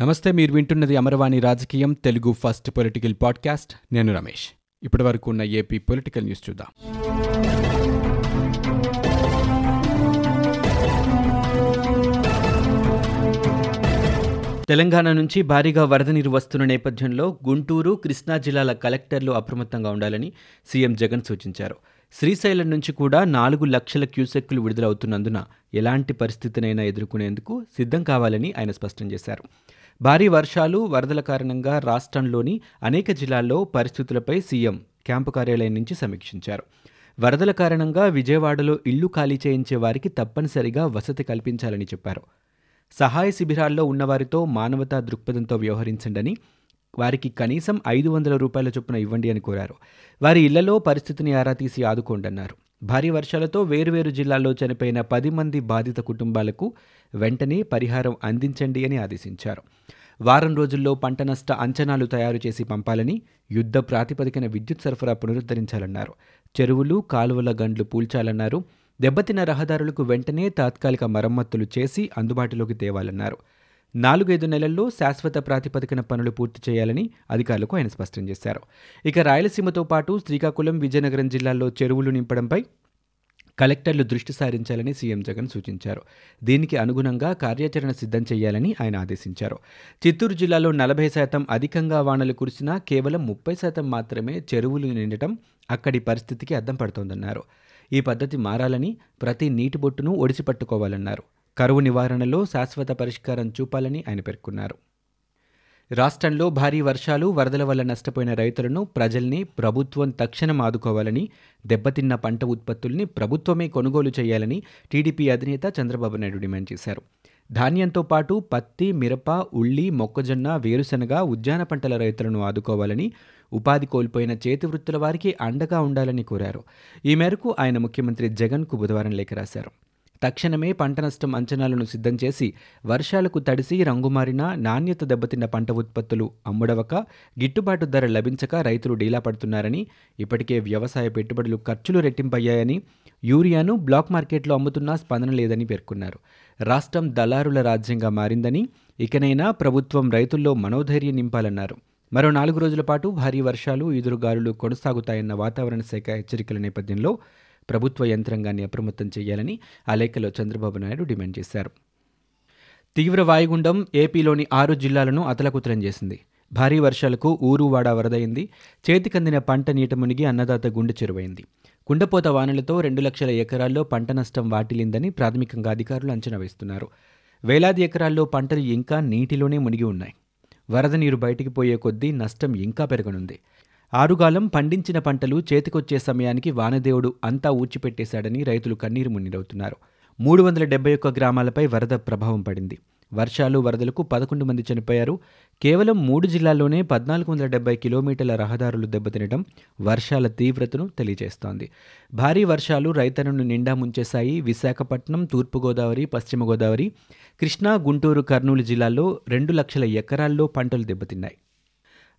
నమస్తే మీరు వింటున్నది అమరవాణి రాజకీయం తెలుగు ఫస్ట్ పొలిటికల్ పాడ్కాస్ట్. నేను రమేష్. ఇప్పటి వరకు ఉన్న ఏపీ పొలిటికల్ న్యూస్ చూద్దాం. తెలంగాణ నుంచి భారీగా వరద నీరు వస్తున్న నేపథ్యంలో గుంటూరు కృష్ణా జిల్లాల కలెక్టర్లు అప్రమత్తంగా ఉండాలని సీఎం జగన్ సూచించారు. శ్రీశైలం నుంచి కూడా నాలుగు లక్షల క్యూసెక్కులు విడుదలవుతున్నందున ఎలాంటి పరిస్థితినైనా ఎదుర్కొనేందుకు సిద్ధం కావాలని ఆయన స్పష్టం చేశారు. భారీ వర్షాలు వరదల కారణంగా రాష్ట్రంలోని అనేక జిల్లాల్లో పరిస్థితులపై సీఎం క్యాంపు కార్యాలయం నుంచి సమీక్షించారు. వరదల కారణంగా విజయవాడలో ఇళ్ళు ఖాళీ చేయించే వారికి తప్పనిసరిగా వసతి కల్పించాలని చెప్పారు. సహాయ శిబిరాల్లో ఉన్నవారితో మానవతా దృక్పథంతో వ్యవహరించండని వారికి కనీసం ఐదు వందల రూపాయల చొప్పున ఇవ్వండి అని కోరారు. వారి ఇళ్ళలో పరిస్థితిని ఆరా తీసి ఆదుకోండన్నారు. భారీ వర్షాలతో వేరువేరు జిల్లాల్లో చనిపోయిన పది మంది బాధిత కుటుంబాలకు వెంటనే పరిహారం అందించండి అని ఆదేశించారు. వారం రోజుల్లో పంట నష్ట అంచనాలు తయారు చేసి పంపాలని యుద్ధ ప్రాతిపదికన విద్యుత్ సరఫరా పునరుద్ధరించాలన్నారు. చెరువులు కాలువల గండ్లు పూల్చాలన్నారు. దెబ్బతిన్న రహదారులకు వెంటనే తాత్కాలిక మరమ్మతులు చేసి అందుబాటులోకి తేవాలన్నారు. నాలుగైదు నెలల్లో శాశ్వత ప్రాతిపదికన పనులు పూర్తి చేయాలని అధికారులకు ఆయన స్పష్టం చేశారు. ఇక రాయలసీమతో పాటు శ్రీకాకుళం విజయనగరం జిల్లాల్లో చెరువులు నింపడంపై కలెక్టర్లు దృష్టి సారించాలని సీఎం జగన్ సూచించారు. దీనికి అనుగుణంగా కార్యాచరణ సిద్ధం చేయాలని ఆయన ఆదేశించారు. చిత్తూరు జిల్లాలో నలభై శాతం అధికంగా వానలు కురిసినా కేవలం ముప్పై శాతం మాత్రమే చెరువులు నిండటం అక్కడి పరిస్థితికి అద్దం పడుతోందన్నారు. ఈ పద్ధతి మారాలని ప్రతి నీటి బొట్టును ఒడిసిపట్టుకోవాలన్నారు కరువు నివారణలో శాశ్వత పరిష్కారం చూపాలని ఆయన పేర్కొన్నారు. రాష్ట్రంలో భారీ వర్షాలు వరదల వల్ల నష్టపోయిన రైతులను ప్రజల్ని ప్రభుత్వం తక్షణం ఆదుకోవాలని దెబ్బతిన్న పంట ఉత్పత్తుల్ని ప్రభుత్వమే కొనుగోలు చేయాలని టీడీపీ అధినేత చంద్రబాబు నాయుడు డిమాండ్ చేశారు. ధాన్యంతో పాటు పత్తి మిరప ఉల్లి మొక్కజొన్న వేరుశనగ ఉద్యాన పంటల రైతులను ఆదుకోవాలని ఉపాధి కోల్పోయిన చేతి వృత్తుల వారికి అండగా ఉండాలని కోరారు. ఈ మేరకు ఆయన ముఖ్యమంత్రి జగన్కు బుధవారం లేఖ రాశారు. తక్షణమే పంట నష్టం అంచనాలను సిద్ధం చేసి వర్షాలకు తడిసి రంగుమారిన నాణ్యత దెబ్బతిన్న పంట ఉత్పత్తులు అమ్ముడవక గిట్టుబాటు ధర లభించక రైతులు డీలా పడుతున్నారని ఇప్పటికే వ్యవసాయ పెట్టుబడులు ఖర్చులు రెట్టింపయ్యాయని యూరియాను బ్లాక్ మార్కెట్లో అమ్ముతున్నా స్పందన లేదని పేర్కొన్నారు. రాష్ట్రం దళారుల రాజ్యంగా మారిందని ఇకనైనా ప్రభుత్వం రైతుల్లో మనోధైర్యం నింపాలన్నారు. మరో నాలుగు రోజుల పాటు భారీ వర్షాలు ఈదురుగాలులు కొనసాగుతాయన్న వాతావరణ శాఖ హెచ్చరికల నేపథ్యంలో ప్రభుత్వ యంత్రాంగాన్ని అప్రమత్తం చేయాలని ఆ లేఖలో చంద్రబాబు నాయుడు డిమాండ్ చేశారు. తీవ్ర వాయుగుండం ఏపీలోని ఆరు జిల్లాలను అతలకుతలం చేసింది. భారీ వర్షాలకు ఊరువాడ వరదయింది చేతికందిన పంట నీట మునిగి అన్నదాత గుండె చెరువైంది. కుండపోత వానలతో రెండు లక్షల ఎకరాల్లో పంట నష్టం వాటిల్లిందని ప్రాథమికంగా అధికారులు అంచనా వేస్తున్నారు. వేలాది ఎకరాల్లో పంటలు ఇంకా నీటిలోనే మునిగి ఉన్నాయి. వరద నీరు బయటికి పోయే కొద్దీ నష్టం ఇంకా పెరగనుంది. ఆరుగాలం పండించిన పంటలు చేతికొచ్చే సమయానికి వానదేవుడు అంతా ఊడ్చిపెట్టేశాడని రైతులు కన్నీరు మున్నీరవుతున్నారు. మూడు వందల డెబ్బై ఒక్క గ్రామాలపై వరద ప్రభావం పడింది. వర్షాలు వరదలకు పదకొండు మంది చనిపోయారు. కేవలం మూడు జిల్లాల్లోనే పద్నాలుగు వందల డెబ్బై కిలోమీటర్ల రహదారులు దెబ్బతినడం వర్షాల తీవ్రతను తెలియజేస్తోంది. భారీ వర్షాలు రైతన్నును నిండా ముంచేశాయి. విశాఖపట్నం తూర్పుగోదావరి పశ్చిమ గోదావరి కృష్ణా గుంటూరు కర్నూలు జిల్లాల్లో రెండు లక్షల ఎకరాల్లో పంటలు దెబ్బతిన్నాయి.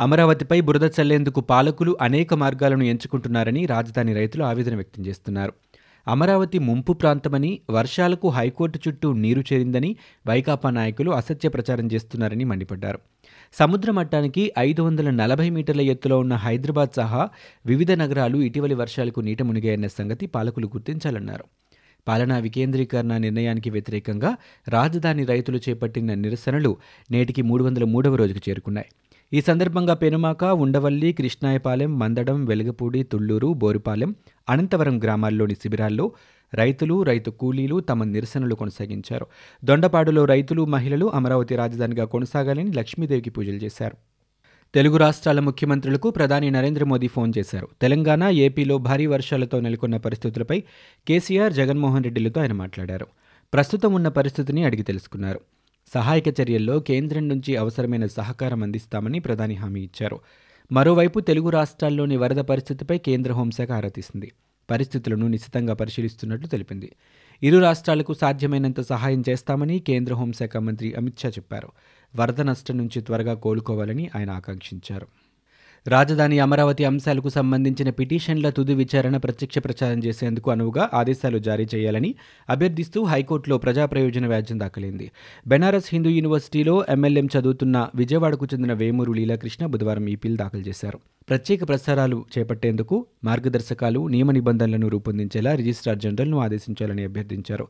అమరావతిపై బురద చల్లేందుకు పాలకులు అనేక మార్గాలను ఎంచుకుంటున్నారని రాజధాని రైతులు ఆవేదన వ్యక్తం చేస్తున్నారు. అమరావతి ముంపు ప్రాంతమని వర్షాలకు హైకోర్టు చుట్టూ నీరు చేరిందని వైకాపా నాయకులు అసత్య ప్రచారం చేస్తున్నారని మండిపడ్డారు. సముద్ర మట్టానికి ఐదు వందల నలభై మీటర్ల ఎత్తులో ఉన్న హైదరాబాద్ సహా వివిధ నగరాలు ఇటీవలి వర్షాలకు నీట మునిగాయన్న సంగతి పాలకులు గుర్తించాలన్నారు. పాలనా వికేంద్రీకరణ నిర్ణయానికి వ్యతిరేకంగా రాజధాని రైతులు చేపట్టిన నిరసనలు నేటికి మూడు వందల మూడవ రోజుకు చేరుకున్నాయి. ఈ సందర్భంగా పెనుమాక ఉండవల్లి కృష్ణాయపాలెం మందడం వెలగపూడి తుళ్ళూరు బోరుపాలెం అనంతవరం గ్రామాల్లోని శిబిరాల్లో రైతులు రైతు కూలీలు తమ నిరసనలు కొనసాగించారు. దొండపాడులో రైతులు మహిళలు అమరావతి రాజధానిగా కొనసాగాలని లక్ష్మీదేవికి పూజలు చేశారు. తెలుగు రాష్ట్రాల ముఖ్యమంత్రులకు ప్రధాని నరేంద్ర మోదీ ఫోన్ చేశారు. తెలంగాణ ఏపీలో భారీ వర్షాలతో నెలకొన్న పరిస్థితులపై కేసీఆర్ జగన్మోహన్ రెడ్డిలతో ఆయన మాట్లాడారు. ప్రస్తుతం ఉన్న పరిస్థితిని అడిగి తెలుసుకున్నారు. సహాయక చర్యల్లో కేంద్రం నుంచి అవసరమైన సహకారం అందిస్తామని ప్రధాని హామీ ఇచ్చారు. మరోవైపు తెలుగు రాష్ట్రాల్లోని వరద పరిస్థితిపై కేంద్ర హోంశాఖ ఆరాధిస్తుంది పరిస్థితులను నిశితంగా పరిశీలిస్తున్నట్లు తెలిపింది. ఇరు రాష్ట్రాలకు సాధ్యమైనంత సహాయం చేస్తామని కేంద్ర హోంశాఖ మంత్రి అమిత్ షా చెప్పారు. వరద నష్టం నుంచి త్వరగా కోలుకోవాలని ఆయన ఆకాంక్షించారు. రాజధాని అమరావతి అంశాలకు సంబంధించిన పిటిషన్ల తుది విచారణ ప్రత్యక్ష ప్రచారం చేసేందుకు అనువుగా ఆదేశాలు జారీ చేయాలని అభ్యర్థిస్తూ హైకోర్టులో ప్రజా ప్రయోజన వ్యాజ్యం దాఖలైంది. బెనారస్ హిందూ యూనివర్సిటీలో ఎమ్మెల్యేం చదువుతున్న విజయవాడకు చెందిన వేమూరు లీలాకృష్ణ బుధవారం ఈ పిల్ దాఖలు చేశారు. ప్రత్యేక ప్రసారాలు చేపట్టేందుకు మార్గదర్శకాలు నియమ నిబంధనలను రూపొందించేలా రిజిస్ట్రార్ జనరల్ను ఆదేశించాలని అభ్యర్థించారు.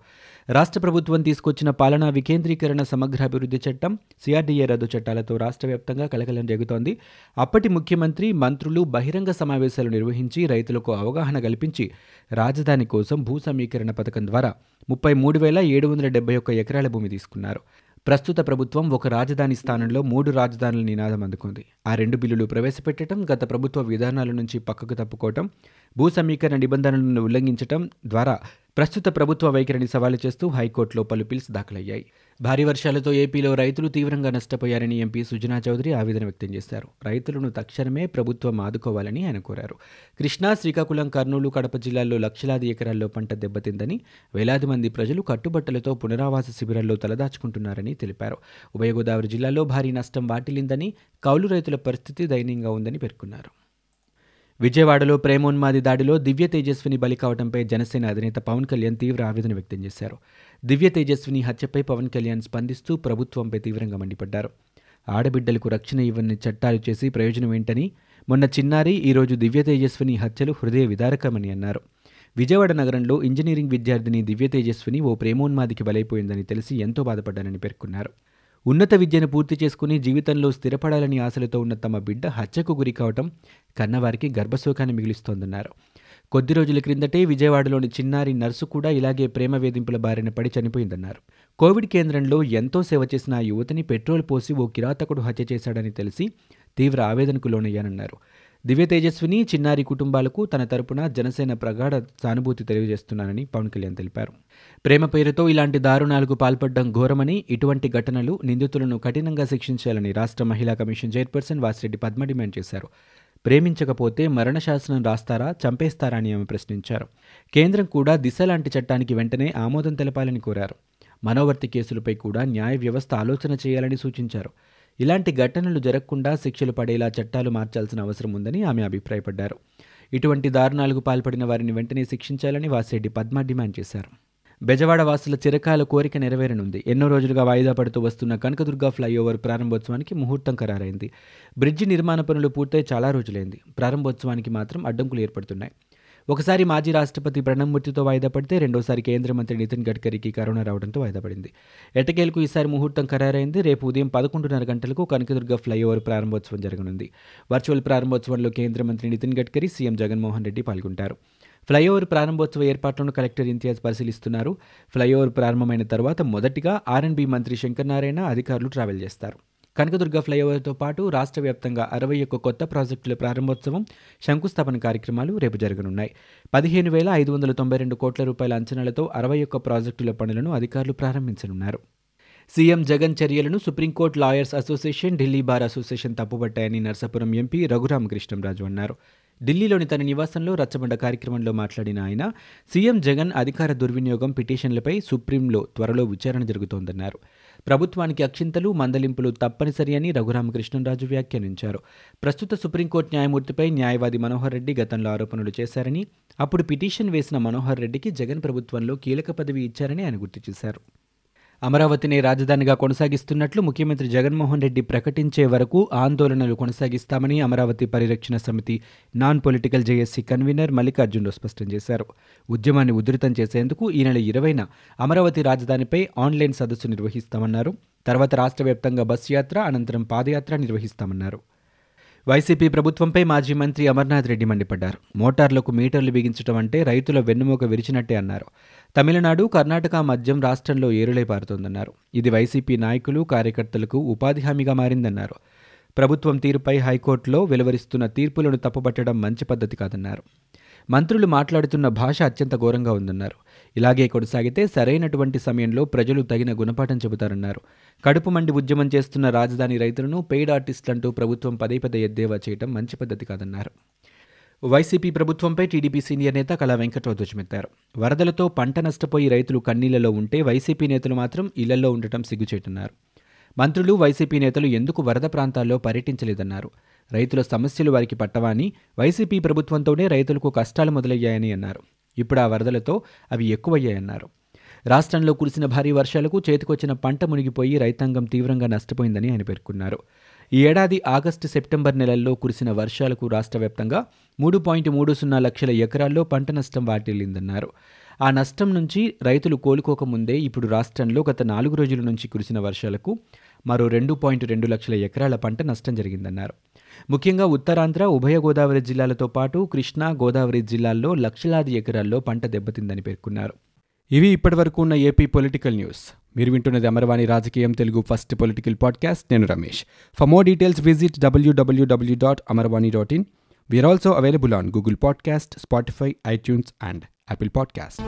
రాష్ట్ర ప్రభుత్వం తీసుకొచ్చిన పాలనా వికేంద్రీకరణ సమగ్రాభివృద్ధి చట్టం సిఆర్డీఏ రద్దు చట్టాలతో రాష్ట్ర వ్యాప్తంగా కలకలం జరుగుతోంది. అప్పటి ముఖ్యమంత్రి మంత్రులు బహిరంగ సమావేశాలు నిర్వహించి రైతులకు అవగాహన కల్పించి రాజధాని కోసం భూ సమీకరణ పథకం ద్వారా ముప్పై మూడు వేల ఏడు వందల డెబ్బై ఒక్క ఎకరాల భూమి తీసుకున్నారు. ప్రస్తుత ప్రభుత్వం ఒక రాజధాని స్థానంలో మూడు రాజధానుల నినాదం అందుకుంది. ఆ రెండు బిల్లులు ప్రవేశపెట్టడం గత ప్రభుత్వ విధానాల నుంచి పక్కకు తప్పుకోవటం భూ సమీకరణ నిబంధనలను ఉల్లంఘించటం ద్వారా ప్రస్తుత ప్రభుత్వ వైఖరిని సవాలు చేస్తూ హైకోర్టులో పలు పిల్స్ దాఖలయ్యాయి. భారీ వర్షాలతో ఏపీలో రైతులు తీవ్రంగా నష్టపోయారని ఎంపీ సుజనా చౌదరి ఆవేదన వ్యక్తం చేశారు. రైతులను తక్షణమే ప్రభుత్వం ఆదుకోవాలని ఆయన కోరారు. కృష్ణా శ్రీకాకుళం కర్నూలు కడప జిల్లాల్లో లక్షలాది ఎకరాల్లో పంట దెబ్బతిందని వేలాది మంది ప్రజలు కట్టుబట్టలతో పునరావాస శిబిరాల్లో తలదాచుకుంటున్నారని తెలిపారు. ఉభయ గోదావరి జిల్లాలో భారీ నష్టం వాటిల్లిందని కౌలు రైతుల పరిస్థితి దయనీయంగా ఉందని పేర్కొన్నారు. విజయవాడలో ప్రేమోన్మాది దాడిలో దివ్య తేజస్విని బలి కావడంపై జనసేన అధినేత పవన్ కళ్యాణ్ తీవ్ర ఆవేదన వ్యక్తం చేశారు. దివ్య తేజస్విని హత్యపై పవన్ కళ్యాణ్ స్పందిస్తూ ప్రభుత్వంపై తీవ్రంగా మండిపడ్డారు. ఆడబిడ్డలకు రక్షణ ఇవ్వని చట్టాలు చేసి ప్రయోజనం ఏంటని మొన్న చిన్నారి ఈరోజు దివ్య తేజస్విని హత్యలు హృదయ విదారకమని అన్నారు. విజయవాడ నగరంలో ఇంజనీరింగ్ విద్యార్థిని దివ్య తేజస్విని ఓ ప్రేమోన్మాదికి బలైపోయిందని తెలిసి ఎంతో బాధపడ్డానని పేర్కొన్నారు. ఉన్నత విద్యను పూర్తి చేసుకుని జీవితంలో స్థిరపడాలని ఆశలతో ఉన్న తమ బిడ్డ హత్యకు గురి కావటం కన్నవారికి గర్భశోకాన్ని మిగిలిస్తోందన్నారు. కొద్ది రోజుల క్రిందటే విజయవాడలోని చిన్నారి నర్సు కూడా ఇలాగే ప్రేమ వేధింపుల బారిన పడి చనిపోయిందన్నారు. కోవిడ్ కేంద్రంలో ఎంతో సేవ చేసిన ఆ యువతిని పెట్రోల్ పోసి ఓ కిరాతకుడు హత్య చేశాడని తెలిసి తీవ్ర ఆవేదనకు లోనయ్యానన్నారు. దివ్య తేజస్విని చిన్నారి కుటుంబాలకు తన తరపున జనసేన ప్రగాఢ సానుభూతి తెలియజేస్తున్నానని పవన్ కళ్యాణ్ తెలిపారు. ప్రేమ పేరుతో ఇలాంటి దారుణాలకు పాల్పడడం ఘోరమని ఇటువంటి ఘటనలు నిందితులను కఠినంగా శిక్షించాలని రాష్ట్ర మహిళా commission chairperson Vasireddy Padma demand చేశారు. ప్రేమించకపోతే మరణశాసనం రాస్తారా చంపేస్తారా అని ఆమె ప్రశ్నించారు. కేంద్రం కూడా దిశ లాంటి చట్టానికి వెంటనే ఆమోదం తెలపాలని కోరారు. మనోవర్తి కేసులపై కూడా న్యాయ వ్యవస్థ ఆలోచన చేయాలని సూచించారు. ఇలాంటి ఘటనలు జరగకుండా శిక్షలు పడేలా చట్టాలు మార్చాల్సిన అవసరం ఉందని ఆమె అభిప్రాయపడ్డారు. ఇటువంటి దారుణాలకు పాల్పడిన వారిని వెంటనే శిక్షించాలని వాసిరెడ్డి పద్మ డిమాండ్ చేశారు. బెజవాడ వాసుల చిరకాల కోరిక నెరవేరనుంది. ఎన్నో రోజులుగా వాయిదా పడుతూ వస్తున్న కనకదుర్గ ఫ్లైఓవర్ ప్రారంభోత్సవానికి ముహూర్తం ఖరారైంది. బ్రిడ్జి నిర్మాణ పనులు పూర్తయి చాలా రోజులైంది. ప్రారంభోత్సవానికి మాత్రం అడ్డంకులు ఏర్పడుతున్నాయి. ఒకసారి మాజీ రాష్ట్రపతి ప్రణబ్ ముర్తితో వాయిదా పడితే రెండోసారి కేంద్ర మంత్రి నితిన్ గడ్కరీకి కరోనా రావడంతో వాయిదా పడింది. ఎట్టకేలకు ఈసారి ముహూర్తం ఖరారైంది. రేపు ఉదయం పదకొండున్నర గంటలకు కనకదుర్గ ఫ్లైఓవర్ ప్రారంభోత్సవం జరగనుంది. వర్చువల్ ప్రారంభోత్సవంలో కేంద్ర మంత్రి నితిన్ గడ్కరీ సీఎం జగన్మోహన్ రెడ్డి పాల్గొంటారు. ఫ్లైఓవర్ ప్రారంభోత్సవ ఏర్పాట్లను కలెక్టర్ ఇంతియాజ్ పరిశీలిస్తున్నారు. ఫ్లైఓవర్ ప్రారంభమైన తర్వాత మొదటిగా ఆర్ఎండ్బి మంత్రి శంకర్ నారాయణ అధికారులు ట్రావెల్ చేస్తారు. కనకదుర్గ ఫ్లైఓవర్తో పాటు రాష్ట్ర వ్యాప్తంగా అరవై ఒక్క కొత్త ప్రాజెక్టుల ప్రారంభోత్సవం శంకుస్థాపన కార్యక్రమాలు రేపు జరగనున్నాయి. పదిహేను వేల ఐదు వందల తొంభై రెండు కోట్ల రూపాయల అంచనాలతో అరవై ఒక్క ప్రాజెక్టుల పనులను అధికారులు ప్రారంభించనున్నారు. సీఎం జగన్ చర్యలను supreme court lawyers association Delhi bar association తప్పుపట్టాయని Narsapuram MP Raghurama Krishnam Raju అన్నారు. ఢిల్లీలోని తన నివాసంలో రచ్చబండ కార్యక్రమంలో మాట్లాడిన ఆయన సీఎం జగన్ అధికార దుర్వినియోగం పిటిషన్లపై సుప్రీంలో త్వరలో విచారణ జరుగుతోందన్నారు. ప్రభుత్వానికి అక్షింతలు మందలింపులు తప్పనిసరి అని రఘురామకృష్ణరాజు వ్యాఖ్యానించారు. ప్రస్తుత సుప్రీంకోర్టు న్యాయమూర్తిపై న్యాయవాది మనోహర్ రెడ్డి గతంలో ఆరోపణలు చేశారని అప్పుడు పిటిషన్ వేసిన మనోహర్ రెడ్డికి జగన్ ప్రభుత్వంలో కీలక పదవి ఇచ్చారని ఆయన గుర్తు చేశారు. అమరావతిని రాజధానిగా కొనసాగిస్తున్నట్లు ముఖ్యమంత్రి జగన్మోహన్ రెడ్డి ప్రకటించే వరకు ఆందోళనలు కొనసాగిస్తామని అమరావతి పరిరక్షణ సమితి non political JAC convener Mallikarjunarao స్పష్టం చేశారు. ఉద్యమాన్ని ఉధృతం చేసేందుకు ఈ నెల ఇరవైన అమరావతి రాజధానిపై ఆన్లైన్ సదస్సు నిర్వహిస్తామన్నారు. తర్వాత రాష్ట్ర వ్యాప్తంగా బస్ యాత్ర అనంతరం పాదయాత్ర నిర్వహిస్తామన్నారు. వైసీపీ ప్రభుత్వంపై మాజీ మంత్రి అమర్నాథ్ రెడ్డి మండిపడ్డారు. మోటార్లకు మీటర్లు బిగించడం అంటే రైతుల వెన్నుమూక విరిచినట్టే అన్నారు. తమిళనాడు కర్ణాటక మద్యం రాష్ట్రంలో ఏరులై పారుతోందన్నారు. ఇది వైసీపీ నాయకులు కార్యకర్తలకు ఉపాధి హామీగా మారిందన్నారు. ప్రభుత్వం తీరుపై హైకోర్టులో వెలువరిస్తున్న తీర్పులను తప్పుపట్టడం మంచి పద్ధతి కాదన్నారు. మంత్రులు మాట్లాడుతున్న భాష అత్యంత ఘోరంగా ఉందన్నారు. ఇలాగే కొనసాగితే సరైనటువంటి సమయంలో ప్రజలు తగిన గుణపాఠం చెబుతారన్నారు. కడుపు మండి ఉద్యమం చేస్తున్న రాజధాని రైతులను పెయిడ్ ఆర్టిస్టులంటూ ప్రభుత్వం పదే పదే ఎద్దేవా చేయడం మంచి పద్ధతి కాదన్నారు. వైసీపీ ప్రభుత్వంపై టీడీపీ సీనియర్ నేత కళా వెంకట్రావు ధ్వజమెత్తారు. వరదలతో పంట నష్టపోయి రైతులు కన్నీళ్ళలో ఉంటే వైసీపీ నేతలు మాత్రం ఇళ్ళలో ఉండటం సిగ్గుచేటన్నారు. మంత్రులు వైసీపీ నేతలు ఎందుకు వరద ప్రాంతాల్లో పర్యటించలేదన్నారు. రైతుల సమస్యలు వారికి పట్టవాని వైసీపీ ప్రభుత్వంతోనే రైతులకు కష్టాలు మొదలయ్యాయని అన్నారు. ఇప్పుడు ఆ వరదలతో అవి ఎక్కువయ్యాయన్నారు. రాష్ట్రంలో కురిసిన భారీ వర్షాలకు చేతికొచ్చిన పంట మునిగిపోయి రైతాంగం తీవ్రంగా నష్టపోయిందని ఆయన పేర్కొన్నారు. ఈ ఏడాది ఆగస్టు సెప్టెంబర్ నెలల్లో కురిసిన వర్షాలకు రాష్ట్ర వ్యాప్తంగా మూడు పాయింట్ మూడు సున్నా లక్షల ఎకరాల్లో పంట నష్టం వాటిల్లిందన్నారు. ఆ నష్టం నుంచి రైతులు కోలుకోకముందే ఇప్పుడు రాష్ట్రంలో గత నాలుగు రోజుల నుంచి కురిసిన వర్షాలకు మరో రెండు పాయింట్ రెండు లక్షల ఎకరాల పంట నష్టం జరిగిందన్నారు. ముఖ్యంగా ఉత్తరాంధ్ర ఉభయ గోదావరి జిల్లాలతో పాటు కృష్ణా గోదావరి జిల్లాల్లో లక్షలాది ఎకరాల్లో పంట దెబ్బతిందని పేర్కొన్నారు. ఇవి ఇప్పటివరకు ఉన్న ఏపీ పొలిటికల్ న్యూస్. మీరు వింటున్నది అమర్వాణి రాజకీయం తెలుగు ఫస్ట్ పొలిటికల్ పాడ్కాస్ట్. నేను Ramesh. For more details visit WWW dot Amarvani dot in we are also available on Google podcast Spotify iTunes and Apple podcast